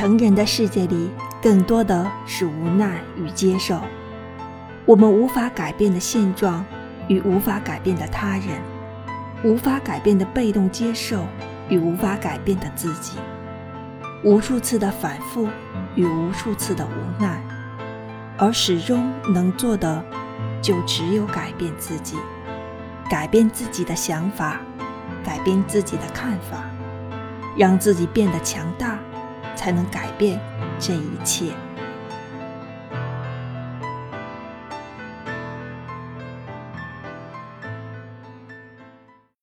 成人的世界里，更多的是无奈与接受。我们无法改变的现状与无法改变的他人，无法改变的被动接受与无法改变的自己，无数次的反复与无数次的无奈，而始终能做的，就只有改变自己，改变自己的想法，改变自己的看法，让自己变得强大，才能改变这一切。